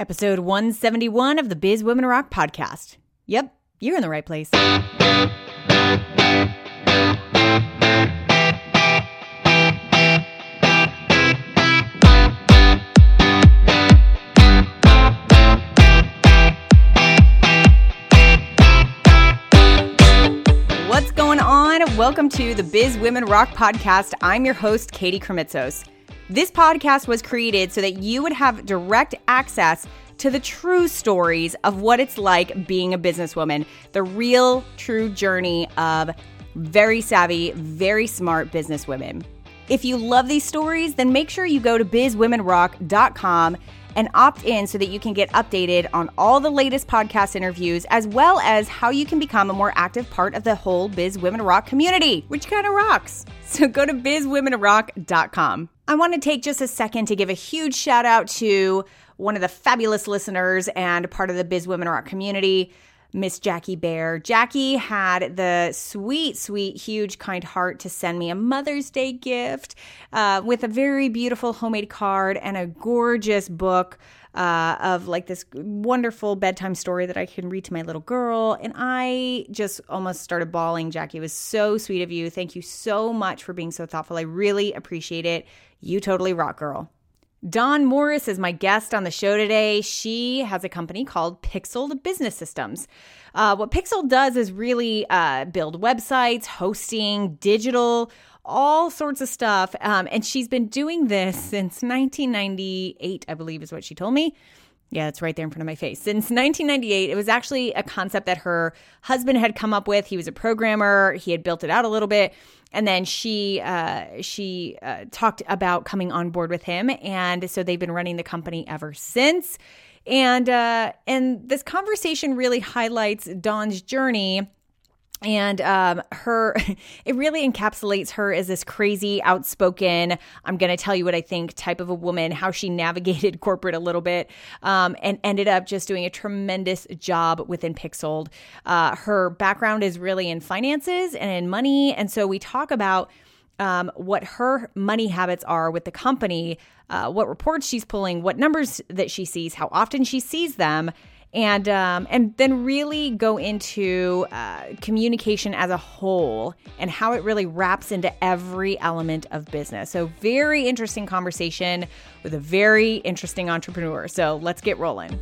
Episode 171 of the Biz Women Rock podcast. Yep, you're in the right place. What's going on? Welcome to the Biz Women Rock podcast. I'm your host, Katie Krimitsos. This podcast was created so that you would have direct access to the true stories of what it's like being a businesswoman, the real, true journey of very savvy, very smart businesswomen. If you love these stories, then make sure you go to bizwomenrock.com and opt in so that you can get updated on all the latest podcast interviews, as well as how you can become a more active part of the whole Biz Women Rock community, which kind of rocks. So go to bizwomenrock.com. I want to take just a second to give a huge shout out to one of the fabulous listeners and part of the Biz Women Rock community. Miss Jackie Bear. Jackie had the sweet, sweet, huge, kind heart to send me a Mother's Day gift uh, with a very beautiful homemade card and a gorgeous book uh, of like this wonderful bedtime story that I can read to my little girl. And I just almost started bawling. Jackie it was so sweet of you. Thank you so much for being so thoughtful. I really appreciate it. You totally rock, girl. Dawn Morris is my guest on the show today. She has a company called Pixeled Business Systems. Uh, what Pixel does is really uh, build websites, hosting, digital, all sorts of stuff. Um, and she's been doing this since 1998, I believe is what she told me. Yeah, it's right there in front of my face. Since 1998, it was actually a concept that her husband had come up with. He was a programmer. He had built it out a little bit, and then she uh, she uh, talked about coming on board with him, and so they've been running the company ever since. And uh, and this conversation really highlights Dawn's journey and um, her it really encapsulates her as this crazy outspoken i'm going to tell you what i think type of a woman how she navigated corporate a little bit um, and ended up just doing a tremendous job within pixeled uh, her background is really in finances and in money and so we talk about um, what her money habits are with the company uh, what reports she's pulling what numbers that she sees how often she sees them and um, and then really go into uh, communication as a whole and how it really wraps into every element of business. So very interesting conversation with a very interesting entrepreneur. So let's get rolling.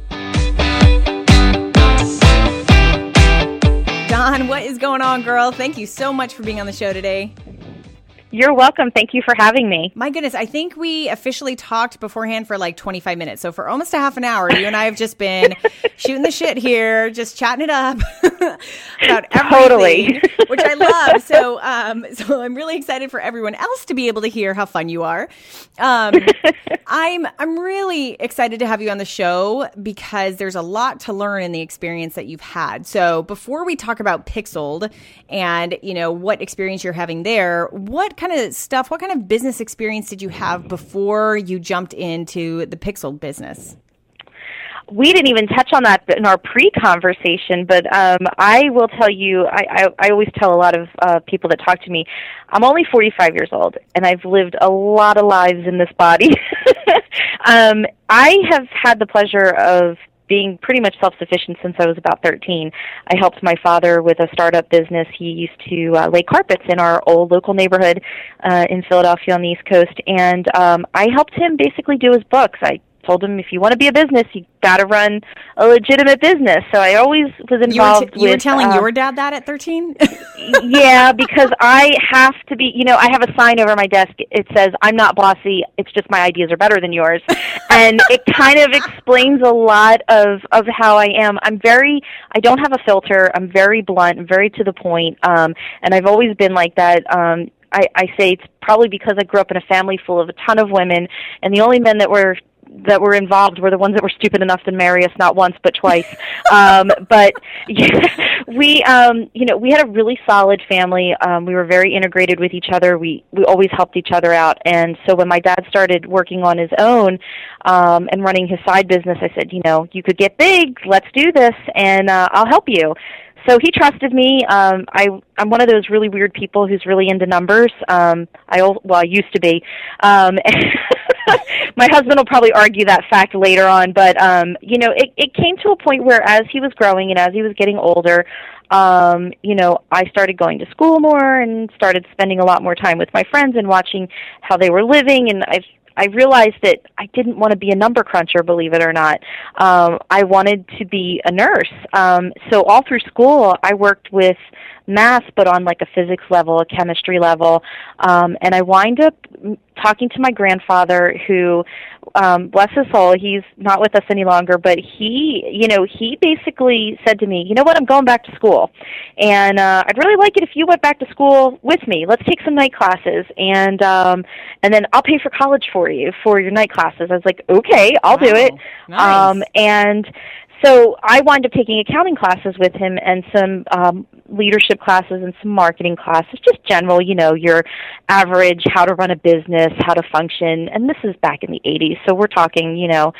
Dawn, what is going on, girl? Thank you so much for being on the show today. You're welcome. Thank you for having me. My goodness, I think we officially talked beforehand for like 25 minutes. So for almost a half an hour, you and I have just been shooting the shit here, just chatting it up about everything, totally. which I love. So, um, so I'm really excited for everyone else to be able to hear how fun you are. Um, I'm I'm really excited to have you on the show because there's a lot to learn in the experience that you've had. So before we talk about Pixeled and you know what experience you're having there, what kind of stuff, what kind of business experience did you have before you jumped into the Pixeled business? we didn't even touch on that in our pre-conversation, but um, I will tell you, I, I, I always tell a lot of uh, people that talk to me, I'm only 45 years old, and I've lived a lot of lives in this body. um, I have had the pleasure of being pretty much self-sufficient since I was about 13. I helped my father with a startup business. He used to uh, lay carpets in our old local neighborhood uh, in Philadelphia on the East Coast, and um, I helped him basically do his books. I told him if you want to be a business, you got to run a legitimate business. So I always was involved. You were, t- you with, were telling uh, your dad that at 13? yeah, because I have to be, you know, I have a sign over my desk. It says, I'm not bossy. It's just my ideas are better than yours. and it kind of explains a lot of, of how I am. I'm very, I don't have a filter. I'm very blunt, very to the point. Um, and I've always been like that. Um, I, I say it's probably because I grew up in a family full of a ton of women, and the only men that were that were involved were the ones that were stupid enough to marry us not once but twice. um, but yeah, we, um, you know, we had a really solid family. Um, we were very integrated with each other. We we always helped each other out. And so when my dad started working on his own um, and running his side business, I said, you know, you could get big. Let's do this, and uh, I'll help you so he trusted me. Um, I I'm one of those really weird people who's really into numbers. Um, I well I used to be, um, my husband will probably argue that fact later on, but um, you know, it, it came to a point where as he was growing and as he was getting older, um, you know, I started going to school more and started spending a lot more time with my friends and watching how they were living and I've I realized that I didn't want to be a number cruncher, believe it or not. Um, I wanted to be a nurse. Um, so all through school, I worked with math, but on like a physics level, a chemistry level. Um, and I wind up talking to my grandfather, who, um, bless his soul, he's not with us any longer, but he, you know, he basically said to me, you know what, I'm going back to school, and uh, I'd really like it if you went back to school with me. Let's take some night classes, and um, and then I'll pay for college for you for your night classes. I was like, okay, I'll wow. do it. Nice. Um, and so I wound up taking accounting classes with him and some um, leadership classes and some marketing classes, just general, you know, your average how to run a business, how to function. And this is back in the 80s, so we're talking, you know,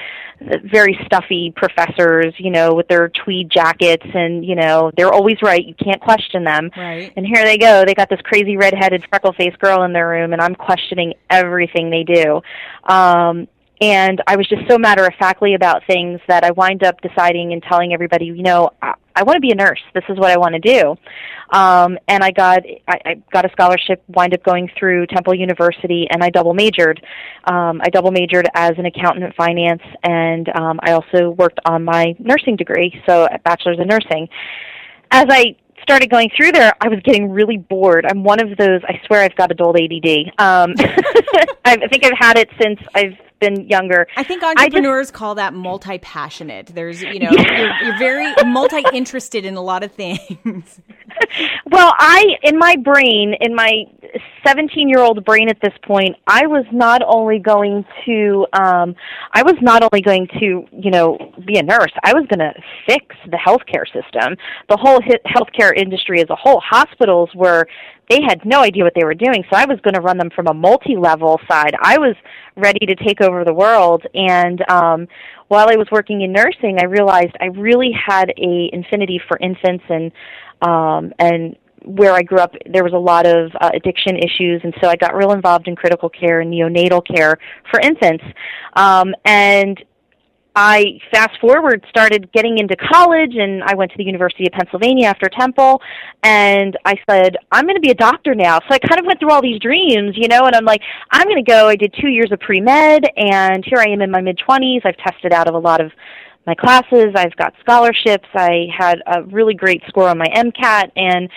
very stuffy professors, you know, with their tweed jackets and, you know, they're always right. You can't question them. Right. And here they go. They got this crazy red-headed freckle-faced girl in their room and I'm questioning everything they do. Um, and I was just so matter of factly about things that I wind up deciding and telling everybody, you know, I, I want to be a nurse. This is what I want to do. Um, and I got I, I got a scholarship, wind up going through Temple University, and I double majored. Um, I double majored as an accountant in finance, and um, I also worked on my nursing degree, so a bachelor's in nursing. As I started going through there, I was getting really bored. I'm one of those. I swear I've got adult ADD. Um, I think I've had it since I've been younger. I think entrepreneurs I just, call that multi-passionate. There's, you know, yeah. you're, you're very multi-interested in a lot of things. well, I in my brain, in my 17-year-old brain at this point, I was not only going to um I was not only going to, you know, be a nurse. I was going to fix the healthcare system. The whole healthcare industry as a whole, hospitals were they had no idea what they were doing. So I was going to run them from a multi-level side. I was ready to take over the world. And um, while I was working in nursing, I realized I really had a infinity for infants and um, and where I grew up, there was a lot of uh, addiction issues, and so I got real involved in critical care and neonatal care for infants. Um, and I fast forward started getting into college and I went to the University of Pennsylvania after Temple and I said, I'm going to be a doctor now. So I kind of went through all these dreams, you know, and I'm like, I'm going to go. I did 2 years of pre-med and here I am in my mid 20s. I've tested out of a lot of my classes. I've got scholarships. I had a really great score on my MCAT and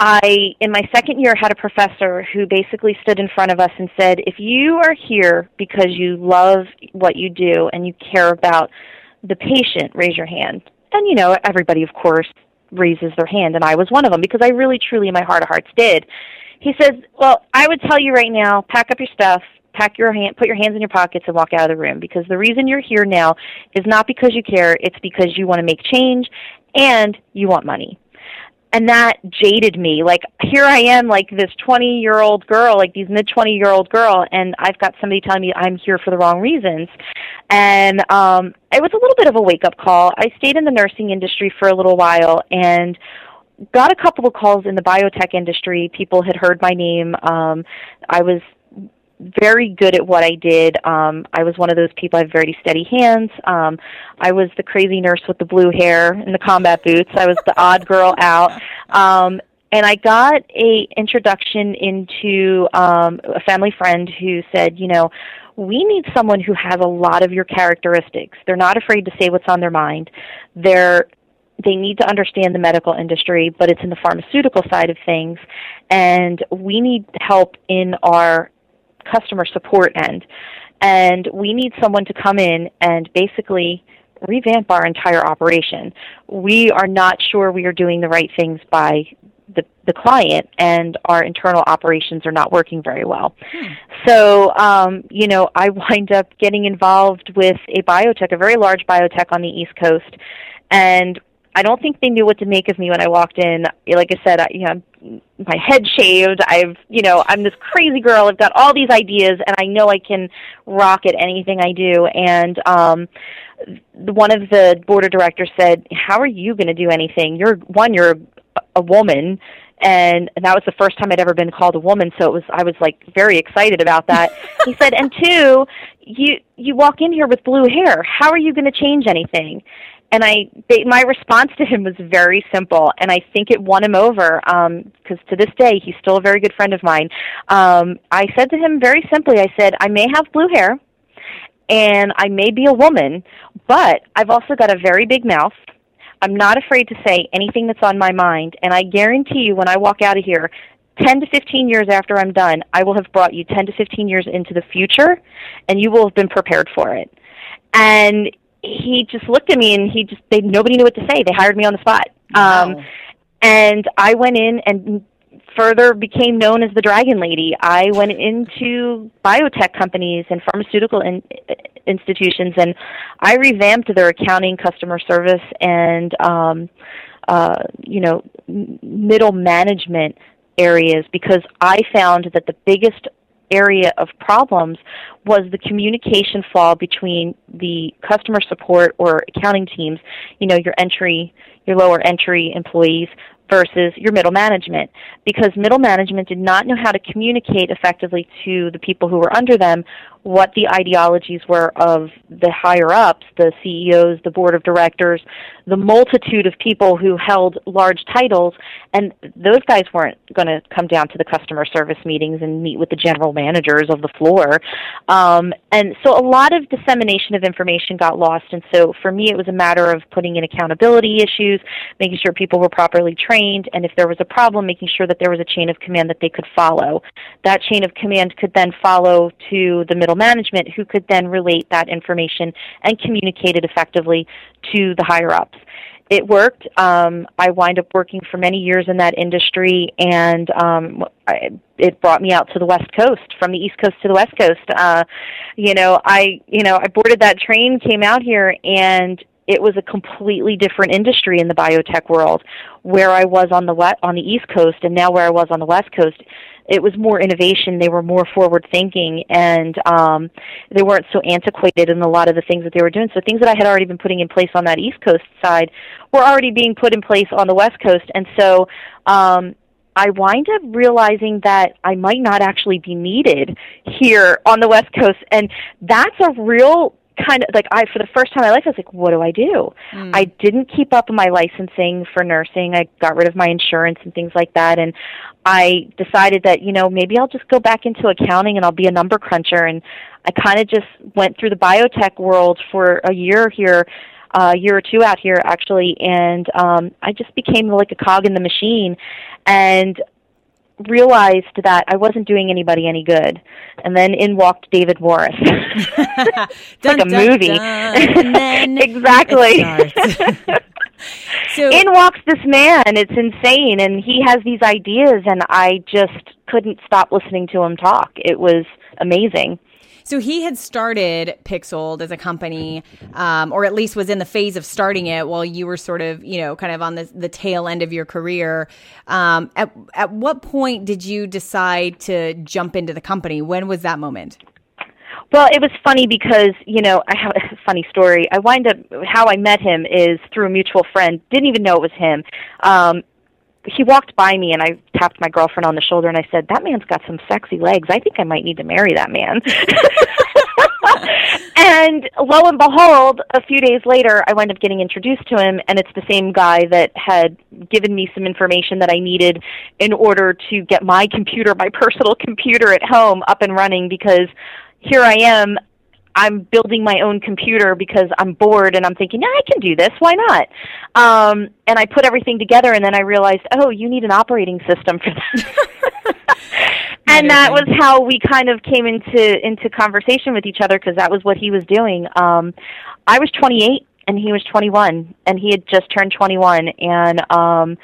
I, in my second year, had a professor who basically stood in front of us and said, if you are here because you love what you do and you care about the patient, raise your hand. And, you know, everybody, of course, raises their hand, and I was one of them because I really, truly, in my heart of hearts, did. He says, well, I would tell you right now, pack up your stuff, pack your hand, put your hands in your pockets and walk out of the room because the reason you're here now is not because you care, it's because you want to make change and you want money and that jaded me. Like here i am like this 20 year old girl like these mid 20 year old girl and i've got somebody telling me i'm here for the wrong reasons. And um it was a little bit of a wake up call. I stayed in the nursing industry for a little while and got a couple of calls in the biotech industry. People had heard my name. Um i was very good at what I did. Um, I was one of those people. I have very steady hands. Um, I was the crazy nurse with the blue hair and the combat boots. I was the odd girl out. Um, and I got a introduction into um, a family friend who said, you know, we need someone who has a lot of your characteristics. They're not afraid to say what's on their mind. They're they need to understand the medical industry, but it's in the pharmaceutical side of things. And we need help in our customer support end. And we need someone to come in and basically revamp our entire operation. We are not sure we are doing the right things by the, the client and our internal operations are not working very well. Hmm. So, um, you know, I wind up getting involved with a biotech, a very large biotech on the East Coast. And I don't think they knew what to make of me when I walked in. Like I said, I, you know, my head shaved. I've, you know, I'm this crazy girl. I've got all these ideas, and I know I can rock at anything I do. And um, one of the board of directors said, "How are you going to do anything? You're one. You're a woman. and, that was the first time I'd ever been called a woman, so it was I was like very excited about that. he said, "And two, you you walk in here with blue hair. How are you going to change anything?" And I, they, my response to him was very simple, and I think it won him over because um, to this day he's still a very good friend of mine. Um, I said to him very simply, I said, "I may have blue hair, and I may be a woman, but I've also got a very big mouth." I'm not afraid to say anything that's on my mind, and I guarantee you when I walk out of here, 10 to 15 years after I'm done, I will have brought you 10 to 15 years into the future, and you will have been prepared for it. And he just looked at me and he just they nobody knew what to say. They hired me on the spot. Wow. Um and I went in and further became known as the Dragon Lady. I went into biotech companies and pharmaceutical in, institutions, and I revamped their accounting, customer service, and um, uh, you know middle management areas because I found that the biggest area of problems was the communication flaw between the customer support or accounting teams, you know, your entry, your lower entry employees versus your middle management. Because middle management did not know how to communicate effectively to the people who were under them what the ideologies were of the higher ups, the CEOs, the board of directors, the multitude of people who held large titles, and those guys weren't going to come down to the customer service meetings and meet with the general managers of the floor. Um, and so a lot of dissemination of information got lost, and so for me it was a matter of putting in accountability issues, making sure people were properly trained, and if there was a problem, making sure that there was a chain of command that they could follow. That chain of command could then follow to the middle middle management who could then relate that information and communicate it effectively to the higher ups. It worked. Um, I wind up working for many years in that industry, and um, I, it brought me out to the West Coast, from the East Coast to the West Coast. Uh, you know, I you know I boarded that train, came out here, and it was a completely different industry in the biotech world where I was on the west, on the East Coast and now where I was on the West Coast it was more innovation. They were more forward thinking, and um, they weren't so antiquated in a lot of the things that they were doing. So things that I had already been putting in place on that East Coast side were already being put in place on the West Coast, and so. Um, I wind up realizing that I might not actually be needed here on the West Coast, and that's a real kind of like I for the first time in my life I was like, what do I do? Mm. I didn't keep up with my licensing for nursing. I got rid of my insurance and things like that and I decided that, you know, maybe I'll just go back into accounting and I'll be a number cruncher and I kind of just went through the biotech world for a year here uh, a year or two out here actually and um I just became like a cog in the machine and realized that I wasn't doing anybody any good. And then in walked David Morris. dun, like a dun, movie. Dun, exactly. so in walks this man. It's insane and he has these ideas and I just couldn't stop listening to him talk. It was amazing. So he had started Pixeled as a company, um, or at least was in the phase of starting it while you were sort of, you know, kind of on the, the tail end of your career. Um, at, at what point did you decide to jump into the company? When was that moment? Well, it was funny because you know I have a funny story. I wind up how I met him is through a mutual friend. Didn't even know it was him. Um, he walked by me and I tapped my girlfriend on the shoulder and I said, "That man's got some sexy legs. I think I might need to marry that man." and lo and behold, a few days later, I wind up getting introduced to him, and it's the same guy that had given me some information that I needed in order to get my computer, my personal computer at home, up and running because here I am I'm building my own computer because I'm bored and I'm thinking, yeah, I can do this. Why not? Um, and I put everything together, and then I realized, oh, you need an operating system for that. and that was how we kind of came into into conversation with each other because that was what he was doing. Um, I was 28 and he was 21, and he had just turned 21, and um,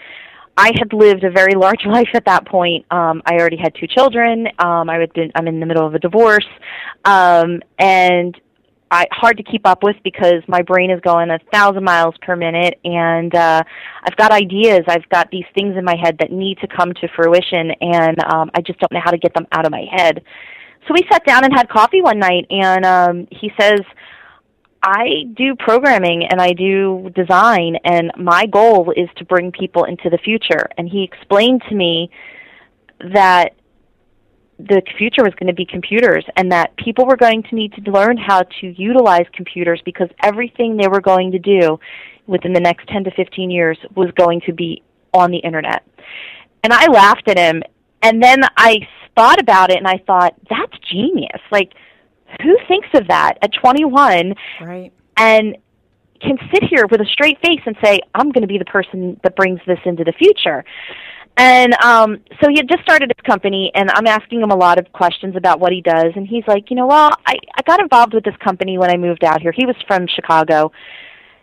I had lived a very large life at that point. Um, I already had two children. Um, I had been, I'm in the middle of a divorce, um, and I hard to keep up with because my brain is going a thousand miles per minute, and uh, I've got ideas. I've got these things in my head that need to come to fruition, and um, I just don't know how to get them out of my head. So we sat down and had coffee one night, and um, he says, I do programming and I do design, and my goal is to bring people into the future. And he explained to me that the future was going to be computers and that people were going to need to learn how to utilize computers because everything they were going to do within the next 10 to 15 years was going to be on the internet. And I laughed at him and then I thought about it and I thought that's genius. Like who thinks of that at 21 right. and can sit here with a straight face and say, I'm going to be the person that brings this into the future. And um, so he had just started his company, and I'm asking him a lot of questions about what he does. And he's like, you know, well, I, I got involved with this company when I moved out here. He was from Chicago.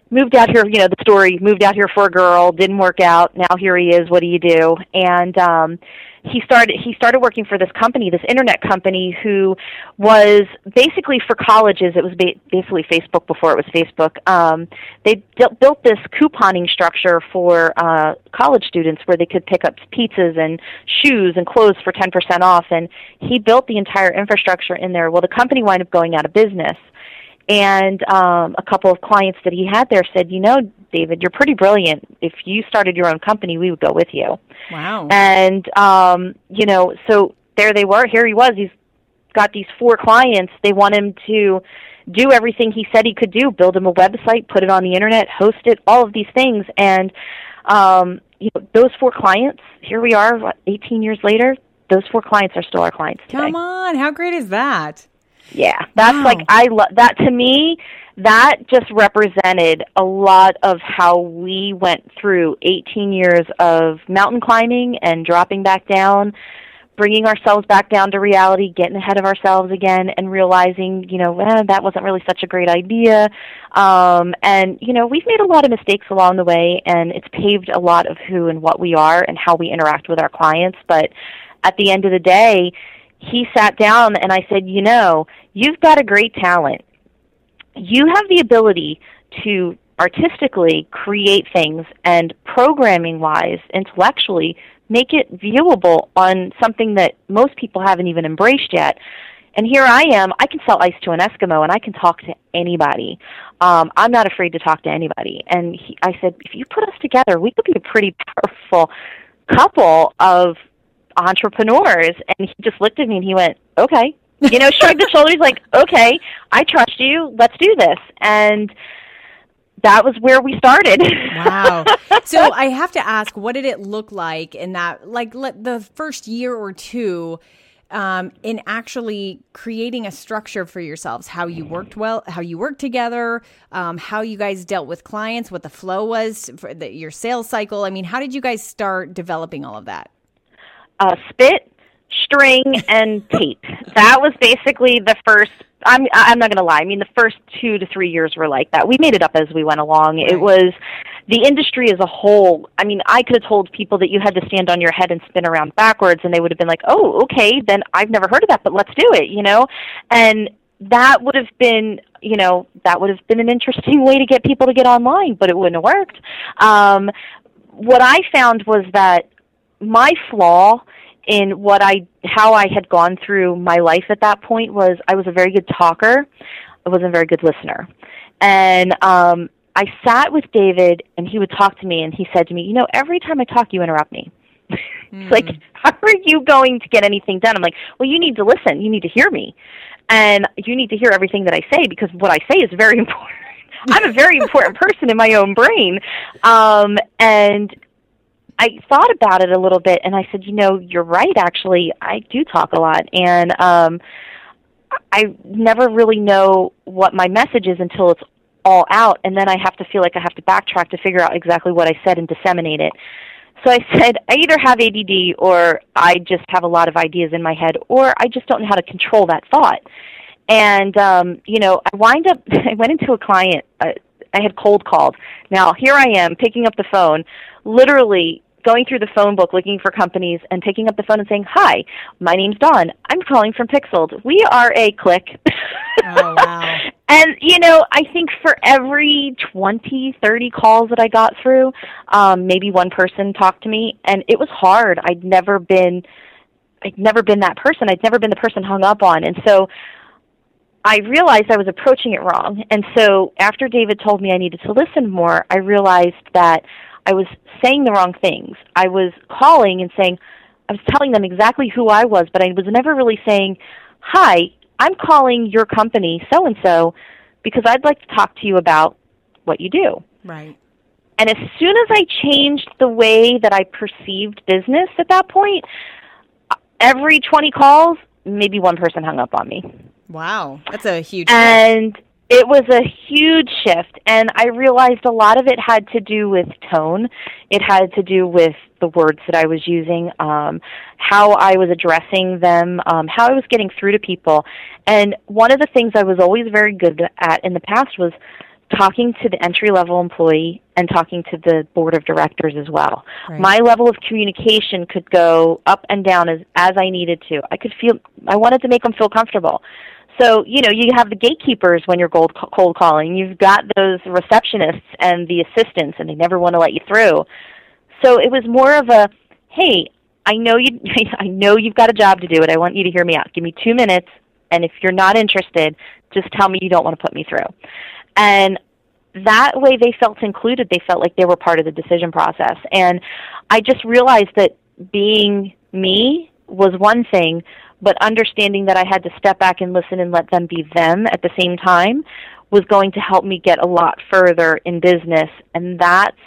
Moved out here, you know, the story, moved out here for a girl, didn't work out. Now here he is. What do you do? And um, he started he started working for this company, this internet company, who was basically for colleges. It was ba- basically Facebook before it was Facebook. Um, they built this couponing structure for uh, college students where they could pick up pizzas and shoes and clothes for ten percent off. And he built the entire infrastructure in there. Well, the company wound up going out of business. And um, a couple of clients that he had there said, you know, David, you're pretty brilliant. If you started your own company, we would go with you. Wow. And, um, you know, so there they were. Here he was. He's got these four clients. They want him to do everything he said he could do build him a website, put it on the internet, host it, all of these things. And, um, you know, those four clients, here we are, what, 18 years later, those four clients are still our clients today. Come on. How great is that? Yeah, that's Wow. like I love that to me. That just represented a lot of how we went through 18 years of mountain climbing and dropping back down, bringing ourselves back down to reality, getting ahead of ourselves again, and realizing, you know, eh, that wasn't really such a great idea. Um, and you know, we've made a lot of mistakes along the way, and it's paved a lot of who and what we are and how we interact with our clients. But at the end of the day, he sat down and I said, you know, you've got a great talent. You have the ability to artistically create things and programming wise, intellectually, make it viewable on something that most people haven't even embraced yet. And here I am, I can sell ice to an Eskimo and I can talk to anybody. Um, I'm not afraid to talk to anybody. And he, I said, if you put us together, we could be a pretty powerful couple of entrepreneurs. And he just looked at me and he went, okay. You know, shrugged his shoulders like, okay, I trust you. Let's do this. And that was where we started. Wow. so I have to ask, what did it look like in that, like, the first year or two? Um, in actually creating a structure for yourselves, how you worked well, how you worked together, um, how you guys dealt with clients, what the flow was for the, your sales cycle. I mean, how did you guys start developing all of that? Uh, spit, string, and tape. That was basically the first. I'm I'm not going to lie. I mean, the first two to three years were like that. We made it up as we went along. It was the industry as a whole. I mean, I could have told people that you had to stand on your head and spin around backwards, and they would have been like, "Oh, okay, then I've never heard of that, but let's do it," you know. And that would have been, you know, that would have been an interesting way to get people to get online, but it wouldn't have worked. Um, what I found was that my flaw in what I how I had gone through my life at that point was I was a very good talker. I wasn't a very good listener. And um I sat with David and he would talk to me and he said to me, "You know, every time I talk you interrupt me." It's like, how are you going to get anything done? I'm like, well, you need to listen. You need to hear me. And you need to hear everything that I say because what I say is very important. I'm a very important person in my own brain. Um, and I thought about it a little bit and I said, you know, you're right actually. I do talk a lot and um I never really know what my message is until it's all out and then I have to feel like I have to backtrack to figure out exactly what I said and disseminate it. So I said, I either have ADD or I just have a lot of ideas in my head or I just don't know how to control that thought. And um, you know, I wind up I went into a client uh, I had cold called. Now, here I am picking up the phone, literally going through the phone book looking for companies and picking up the phone and saying, "Hi, my name's Dawn. I'm calling from Pixeled. We are a click." Oh, wow. and you know, I think for every twenty, thirty calls that I got through, um maybe one person talked to me and it was hard. I'd never been I'd never been that person. I'd never been the person hung up on. And so I realized I was approaching it wrong. And so after David told me I needed to listen more, I realized that I was saying the wrong things. I was calling and saying, I was telling them exactly who I was, but I was never really saying, Hi, I'm calling your company so and so because I'd like to talk to you about what you do. Right. And as soon as I changed the way that I perceived business at that point, every 20 calls, maybe one person hung up on me. Wow, that's a huge. And. It was a huge shift, and I realized a lot of it had to do with tone. It had to do with the words that I was using, um, how I was addressing them, um, how I was getting through to people. And one of the things I was always very good at in the past was talking to the entry level employee and talking to the board of directors as well. Right. My level of communication could go up and down as as I needed to. I could feel I wanted to make them feel comfortable. So, you know, you have the gatekeepers when you're cold, cold calling. You've got those receptionists and the assistants and they never want to let you through. So, it was more of a, "Hey, I know you I know you've got a job to do it. I want you to hear me out. Give me 2 minutes and if you're not interested, just tell me you don't want to put me through." And that way they felt included. They felt like they were part of the decision process. And I just realized that being me was one thing, but understanding that I had to step back and listen and let them be them at the same time was going to help me get a lot further in business. And that's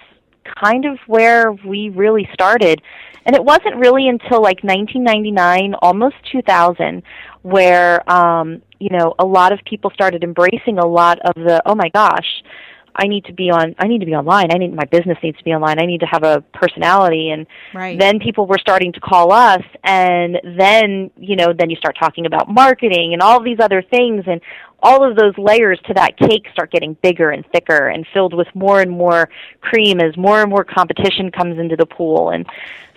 kind of where we really started. And it wasn't really until like 1999, almost 2000, where um, you know a lot of people started embracing a lot of the oh my gosh I need to be on I need to be online. I need my business needs to be online. I need to have a personality and right. then people were starting to call us and then, you know, then you start talking about marketing and all these other things and all of those layers to that cake start getting bigger and thicker and filled with more and more cream as more and more competition comes into the pool and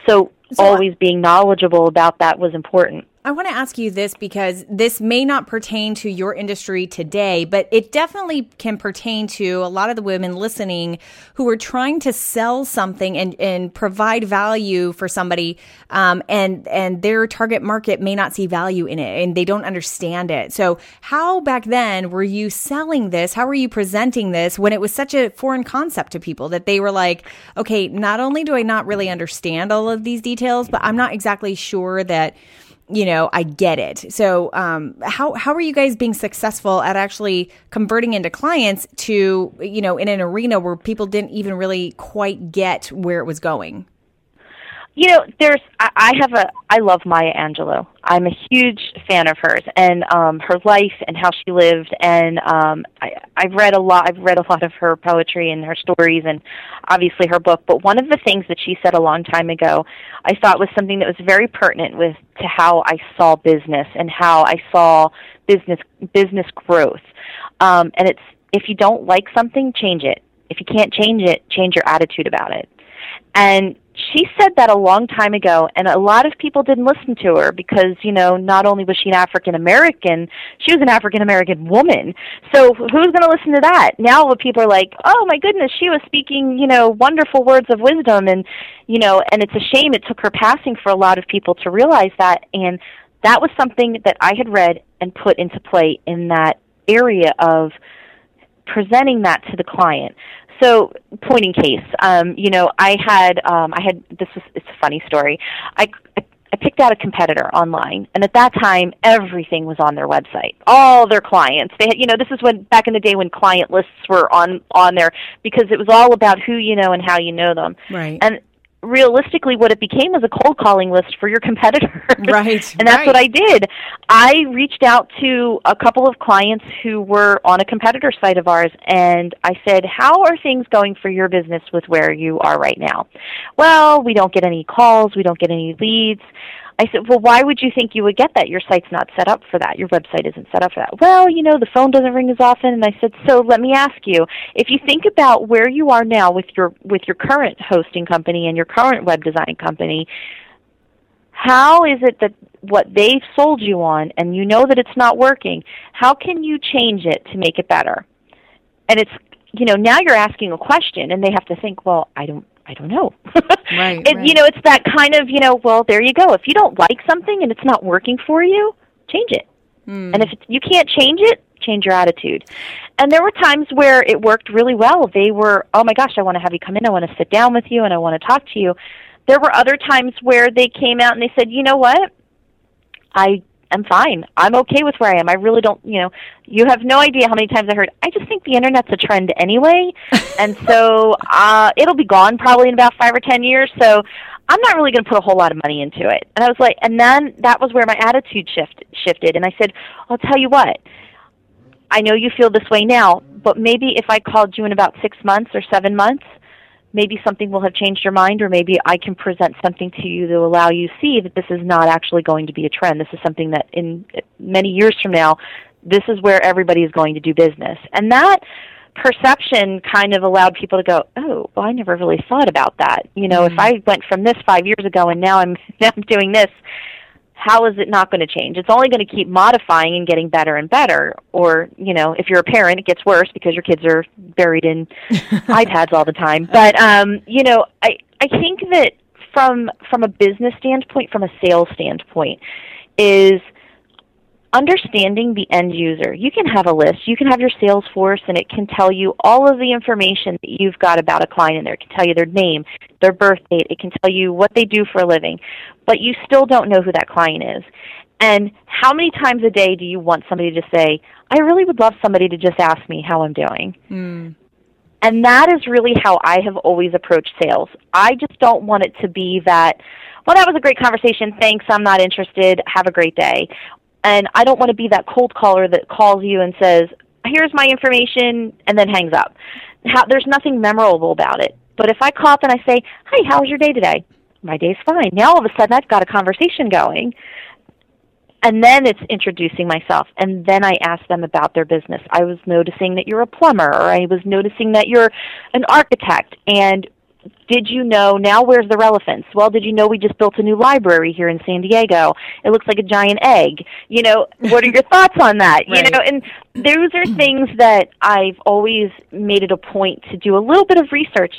so, so uh, always being knowledgeable about that was important. I want to ask you this because this may not pertain to your industry today, but it definitely can pertain to a lot of the women listening who are trying to sell something and, and provide value for somebody, um, and and their target market may not see value in it and they don't understand it. So, how back then were you selling this? How were you presenting this when it was such a foreign concept to people that they were like, okay, not only do I not really understand all of these details, but I'm not exactly sure that you know, I get it. So, um, how how are you guys being successful at actually converting into clients to you know in an arena where people didn't even really quite get where it was going? You know, there's I have a I love Maya Angelou. I'm a huge fan of hers and um her life and how she lived and um I I've read a lot I've read a lot of her poetry and her stories and obviously her book, but one of the things that she said a long time ago I thought was something that was very pertinent with to how I saw business and how I saw business business growth. Um and it's if you don't like something, change it. If you can't change it, change your attitude about it. And she said that a long time ago and a lot of people didn't listen to her because you know not only was she an african american she was an african american woman. So who's going to listen to that? Now people are like oh my goodness she was speaking you know wonderful words of wisdom and you know and it's a shame it took her passing for a lot of people to realize that and that was something that i had read and put into play in that area of presenting that to the client so, point in case, um, you know, I had, um, I had. This is it's a funny story. I, I picked out a competitor online, and at that time, everything was on their website. All their clients, they had, you know, this is when back in the day when client lists were on on there because it was all about who you know and how you know them. Right. And realistically what it became was a cold calling list for your competitor. Right. and that's right. what I did. I reached out to a couple of clients who were on a competitor site of ours and I said, "How are things going for your business with where you are right now?" Well, we don't get any calls, we don't get any leads. I said, well, why would you think you would get that? Your site's not set up for that. Your website isn't set up for that. Well, you know, the phone doesn't ring as often. And I said, so let me ask you, if you think about where you are now with your with your current hosting company and your current web design company, how is it that what they've sold you on and you know that it's not working, how can you change it to make it better? And it's you know, now you're asking a question and they have to think, well, I don't I don't know. right, and right. you know, it's that kind of, you know, well, there you go. If you don't like something and it's not working for you, change it. Mm. And if you can't change it, change your attitude. And there were times where it worked really well. They were, oh my gosh, I want to have you come in. I want to sit down with you and I want to talk to you. There were other times where they came out and they said, you know what? I am fine. I'm okay with where I am. I really don't, you know, you have no idea how many times I heard, I just think the internet's a trend anyway. and so uh, it'll be gone probably in about five or ten years. So I'm not really going to put a whole lot of money into it. And I was like, and then that was where my attitude shift shifted. And I said, I'll tell you what, I know you feel this way now, but maybe if I called you in about six months or seven months, maybe something will have changed your mind, or maybe I can present something to you to allow you to see that this is not actually going to be a trend. This is something that in many years from now, this is where everybody is going to do business. And that perception kind of allowed people to go, oh, well, I never really thought about that. You know, mm-hmm. if I went from this five years ago and now I'm now I'm doing this, how is it not going to change? It's only going to keep modifying and getting better and better. Or, you know, if you're a parent, it gets worse because your kids are buried in iPads all the time. But, um, you know, I, I think that from, from a business standpoint, from a sales standpoint, is – understanding the end user. You can have a list. You can have your Salesforce, and it can tell you all of the information that you've got about a client in there. It can tell you their name, their birth date. It can tell you what they do for a living. But you still don't know who that client is. And how many times a day do you want somebody to say, I really would love somebody to just ask me how I'm doing? Mm. And that is really how I have always approached sales. I just don't want it to be that, well, that was a great conversation. Thanks. I'm not interested. Have a great day. And I don't want to be that cold caller that calls you and says, here's my information, and then hangs up. How, there's nothing memorable about it. But if I call up and I say, hi, how was your day today? My day's fine. Now all of a sudden I've got a conversation going. And then it's introducing myself. And then I ask them about their business. I was noticing that you're a plumber, or I was noticing that you're an architect. And did you know now where's the relevance well did you know we just built a new library here in san diego it looks like a giant egg you know what are your thoughts on that right. you know and those are things that i've always made it a point to do a little bit of research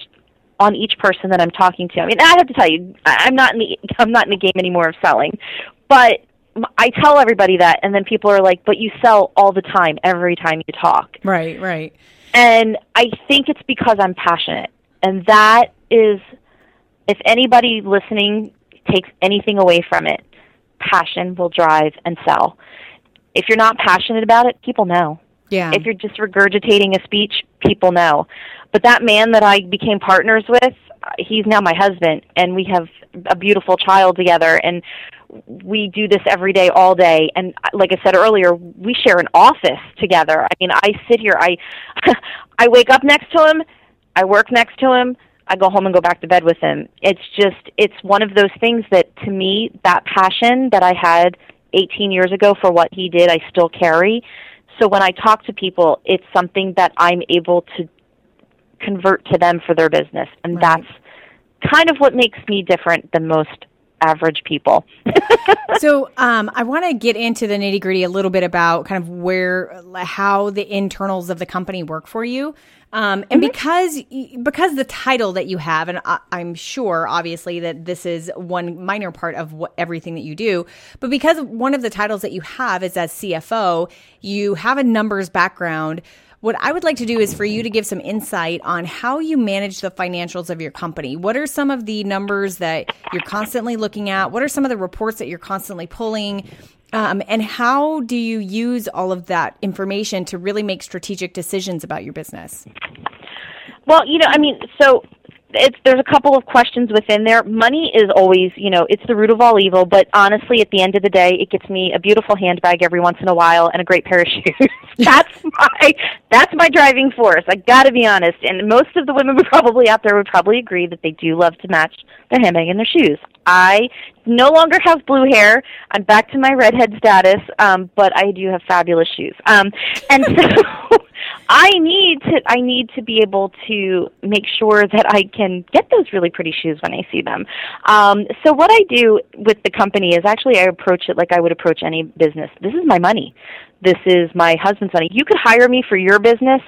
on each person that i'm talking to i mean i have to tell you i'm not in the i'm not in the game anymore of selling but I tell everybody that, and then people are like, "But you sell all the time, every time you talk." Right, right. And I think it's because I'm passionate. And that is, if anybody listening takes anything away from it, passion will drive and sell. If you're not passionate about it, people know. Yeah. If you're just regurgitating a speech, people know. But that man that I became partners with, he's now my husband, and we have a beautiful child together, and we do this every day, all day. And like I said earlier, we share an office together. I mean, I sit here, I, I wake up next to him, I work next to him. I go home and go back to bed with him. It's just it's one of those things that to me that passion that I had 18 years ago for what he did, I still carry. So when I talk to people, it's something that I'm able to convert to them for their business, and right. that's kind of what makes me different than most average people. so um, I want to get into the nitty gritty a little bit about kind of where how the internals of the company work for you. Um, and mm-hmm. because because the title that you have, and I, am sure, obviously, that this is one minor part of what, everything that you do, but because one of the titles that you have is as CFO, you have a numbers background. What I would like to do is for you to give some insight on how you manage the financials of your company. What are some of the numbers that you're constantly looking at? What are some of the reports that you're constantly pulling? Um, and how do you use all of that information to really make strategic decisions about your business? Well, you know, I mean, so it's there's a couple of questions within there. Money is always, you know, it's the root of all evil, but honestly at the end of the day, it gets me a beautiful handbag every once in a while and a great pair of shoes. that's my that's my driving force. I got to be honest. And most of the women probably out there would probably agree that they do love to match their handbag and their shoes. I no longer have blue hair. I'm back to my redhead status, um, but I do have fabulous shoes. Um, and so I need to I need to be able to make sure that I can get those really pretty shoes when I see them. Um, so what I do with the company is actually I approach it like I would approach any business. This is my money. This is my husband's money. You could hire me for your business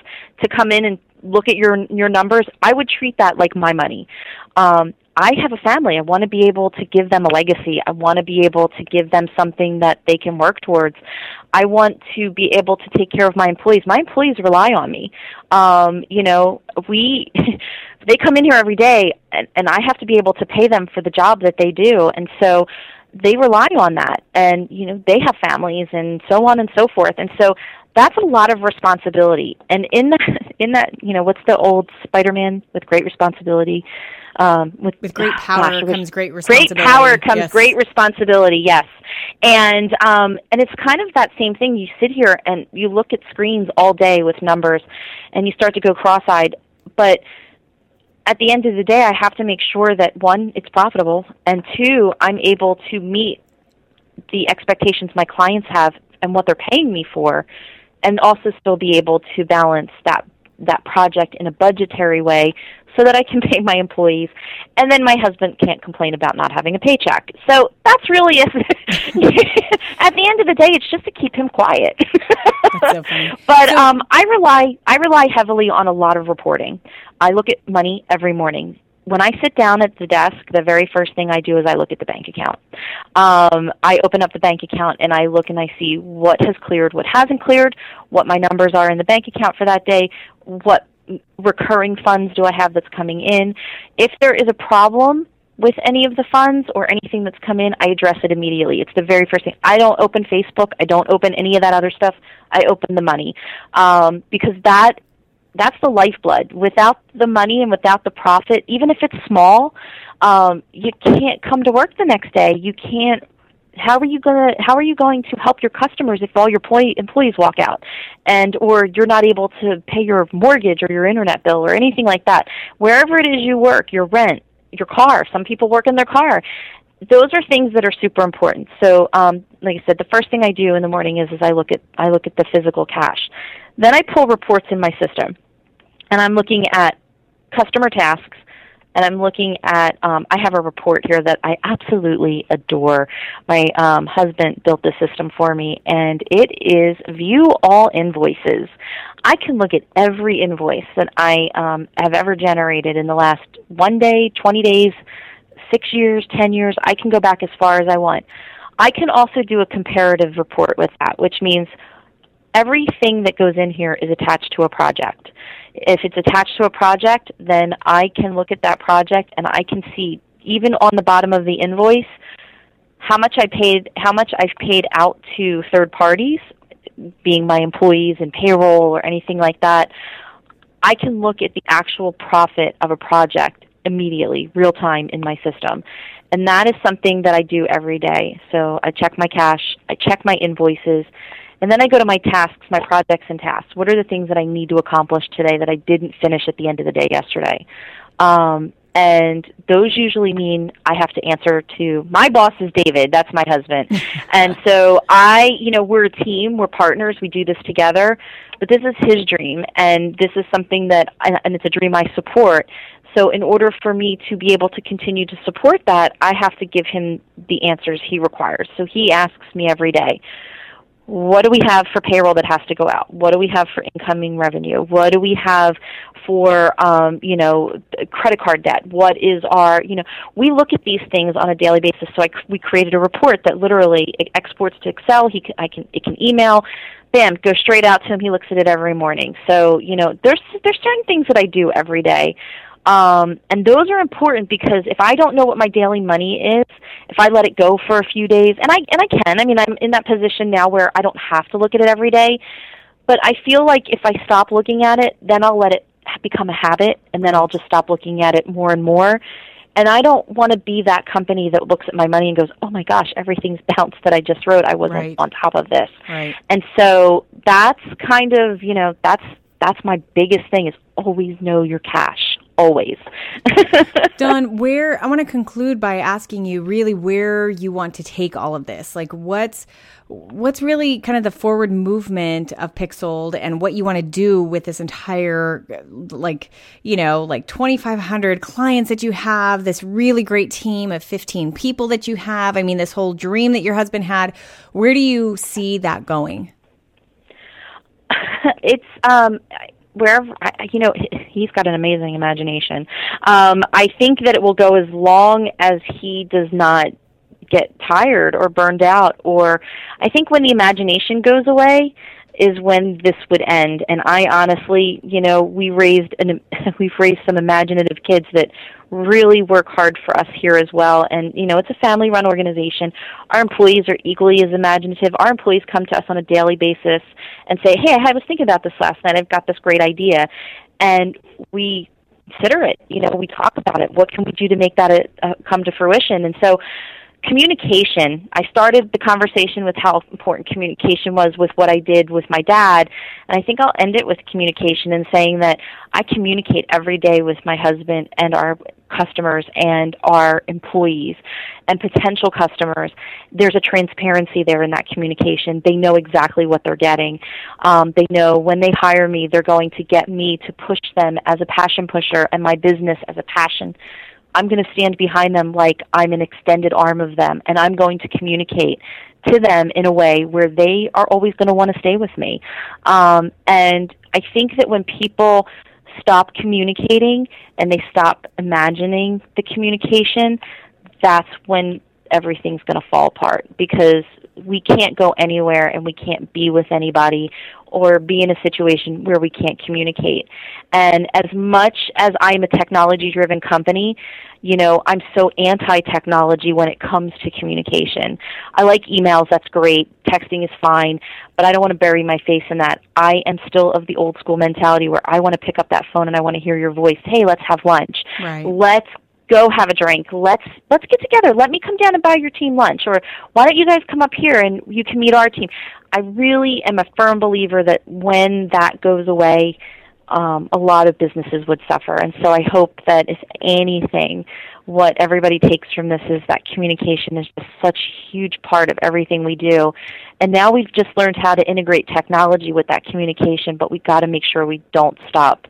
to come in and look at your your numbers. I would treat that like my money. Um, I have a family. I want to be able to give them a legacy. I want to be able to give them something that they can work towards. I want to be able to take care of my employees. My employees rely on me. Um, you know, we they come in here every day and, and I have to be able to pay them for the job that they do. And so they rely on that and you know they have families and so on and so forth and so that's a lot of responsibility and in that in that you know what's the old spider-man with great responsibility um, with, with great power gosh, comes great responsibility. Great power comes yes. great responsibility. Yes, and um, and it's kind of that same thing. You sit here and you look at screens all day with numbers, and you start to go cross-eyed. But at the end of the day, I have to make sure that one, it's profitable, and two, I'm able to meet the expectations my clients have and what they're paying me for, and also still be able to balance that that project in a budgetary way so that I can pay my employees. And then my husband can't complain about not having a paycheck. So that's really it. At the end of the day, it's just to keep him quiet. so but so, um, I rely I rely heavily on a lot of reporting. I look at money every morning when I sit down at the desk, the very first thing I do is I look at the bank account. Um, I open up the bank account and I look and I see what has cleared, what hasn't cleared, what my numbers are in the bank account for that day, what recurring funds do I have that's coming in. If there is a problem with any of the funds or anything that's come in, I address it immediately. It's the very first thing. I don't open Facebook. I don't open any of that other stuff. I open the money um, because that that's the lifeblood. Without the money and without the profit, even if it's small, um, you can't come to work the next day. You can't how are you going to how are you going to help your customers if all your employee, employees walk out? And or you're not able to pay your mortgage or your internet bill or anything like that. Wherever it is you work your rent your car some people work in their car. Those are things that are super important. So um, like i said the first thing i do in the morning is is i look at i look at the physical cash. Then i pull reports in my system. And i'm looking at customer tasks and I'm looking at. Um, I have a report here that I absolutely adore. My um, husband built this system for me, and it is view all invoices. I can look at every invoice that I um, have ever generated in the last one day, 20 days, six years, 10 years. I can go back as far as I want. I can also do a comparative report with that, which means everything that goes in here is attached to a project. If it's attached to a project, then I can look at that project and I can see even on the bottom of the invoice how much I paid, how much I've paid out to third parties, being my employees and payroll or anything like that. I can look at the actual profit of a project immediately, real time in my system. And that is something that I do every day. So I check my cash, I check my invoices, and then I go to my tasks, my projects and tasks. What are the things that I need to accomplish today that I didn't finish at the end of the day yesterday? Um, and those usually mean I have to answer to my boss is David, that's my husband. and so I, you know, we're a team, we're partners, we do this together, but this is his dream and this is something that and it's a dream I support. So in order for me to be able to continue to support that, I have to give him the answers he requires. So he asks me every day, what do we have for payroll that has to go out? What do we have for incoming revenue? What do we have for um, you know credit card debt? What is our you know we look at these things on a daily basis. So I, we created a report that literally exports to Excel. He can, I can it can email. Bam, go straight out to him. He looks at it every morning. So you know there's there's certain things that I do every day um, and those are important because if I don't know what my daily money is, if I let it go for a few days, and I and I can, I mean, I'm in that position now where I don't have to look at it every day, but I feel like if I stop looking at it, then I'll let it become a habit, and then I'll just stop looking at it more and more. And I don't want to be that company that looks at my money and goes, "Oh my gosh, everything's bounced that I just wrote. I wasn't right. on top of this." Right. And so that's kind of, you know, that's that's my biggest thing is always know your cash always. Dawn, where I want to conclude by asking you really where you want to take all of this. Like what's what's really kind of the forward movement of Pixeled and what you want to do with this entire like, you know, like 2500 clients that you have, this really great team of 15 people that you have. I mean, this whole dream that your husband had. Where do you see that going? it's um wherever I, you know he's got an amazing imagination. Um, I think that it will go as long as he does not get tired or burned out or I think when the imagination goes away is when this would end and I honestly, you know, we raised an we've raised some imaginative kids that really work hard for us here as well and you know, it's a family run organization. Our employees are equally as imaginative. Our employees come to us on a daily basis and say, "Hey, I was thinking about this last night. I've got this great idea." And we consider it. You know, we talk about it. What can we do to make that a, uh, come to fruition? And so communication. I started the conversation with how important communication was with what I did with my dad, and I think I'll end it with communication and saying that I communicate every day with my husband and our customers and our employees and potential customers. There's a transparency there in that communication. They know exactly what they're getting. Um, they know when they hire me, they're going to get me to push them as a passion pusher and my business as a passion I'm going to stand behind them like I'm an extended arm of them, and I'm going to communicate to them in a way where they are always going to want to stay with me. Um, and I think that when people stop communicating and they stop imagining the communication, that's when everything's going to fall apart because we can't go anywhere and we can't be with anybody or be in a situation where we can't communicate. And as much as I'm a technology driven company, you know, I'm so anti technology when it comes to communication. I like emails, that's great. Texting is fine, but I don't want to bury my face in that. I am still of the old school mentality where I want to pick up that phone and I want to hear your voice. Hey, let's have lunch. Right. Let's go have a drink. Let's let's get together. Let me come down and buy your team lunch or why don't you guys come up here and you can meet our team. I really am a firm believer that when that goes away, um, a lot of businesses would suffer. And so I hope that if anything, what everybody takes from this is that communication is just such a huge part of everything we do. And now we've just learned how to integrate technology with that communication, but we've got to make sure we don't stop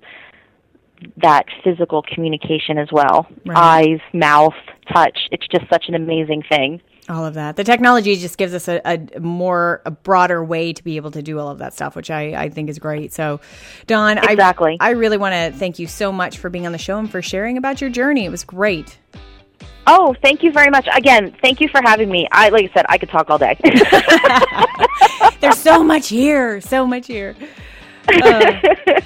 that physical communication as well right. eyes, mouth, touch. It's just such an amazing thing. All of that. The technology just gives us a, a, more, a broader way to be able to do all of that stuff, which I, I think is great. So, Dawn, exactly. I, I really want to thank you so much for being on the show and for sharing about your journey. It was great. Oh, thank you very much. Again, thank you for having me. I, like I said, I could talk all day. There's so much here, so much here. Uh,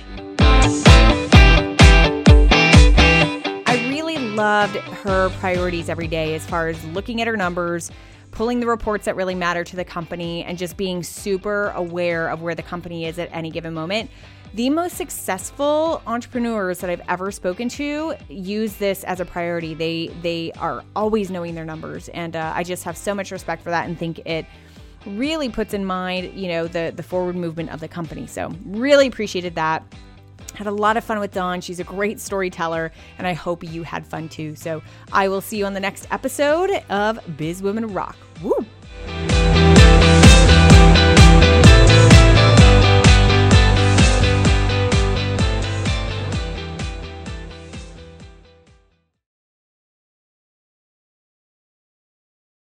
loved her priorities every day as far as looking at her numbers, pulling the reports that really matter to the company, and just being super aware of where the company is at any given moment. The most successful entrepreneurs that I've ever spoken to use this as a priority. They they are always knowing their numbers, and uh, I just have so much respect for that and think it really puts in mind, you know, the the forward movement of the company. So really appreciated that. Had a lot of fun with Dawn. She's a great storyteller, and I hope you had fun too. So I will see you on the next episode of Biz Women Rock. Woo!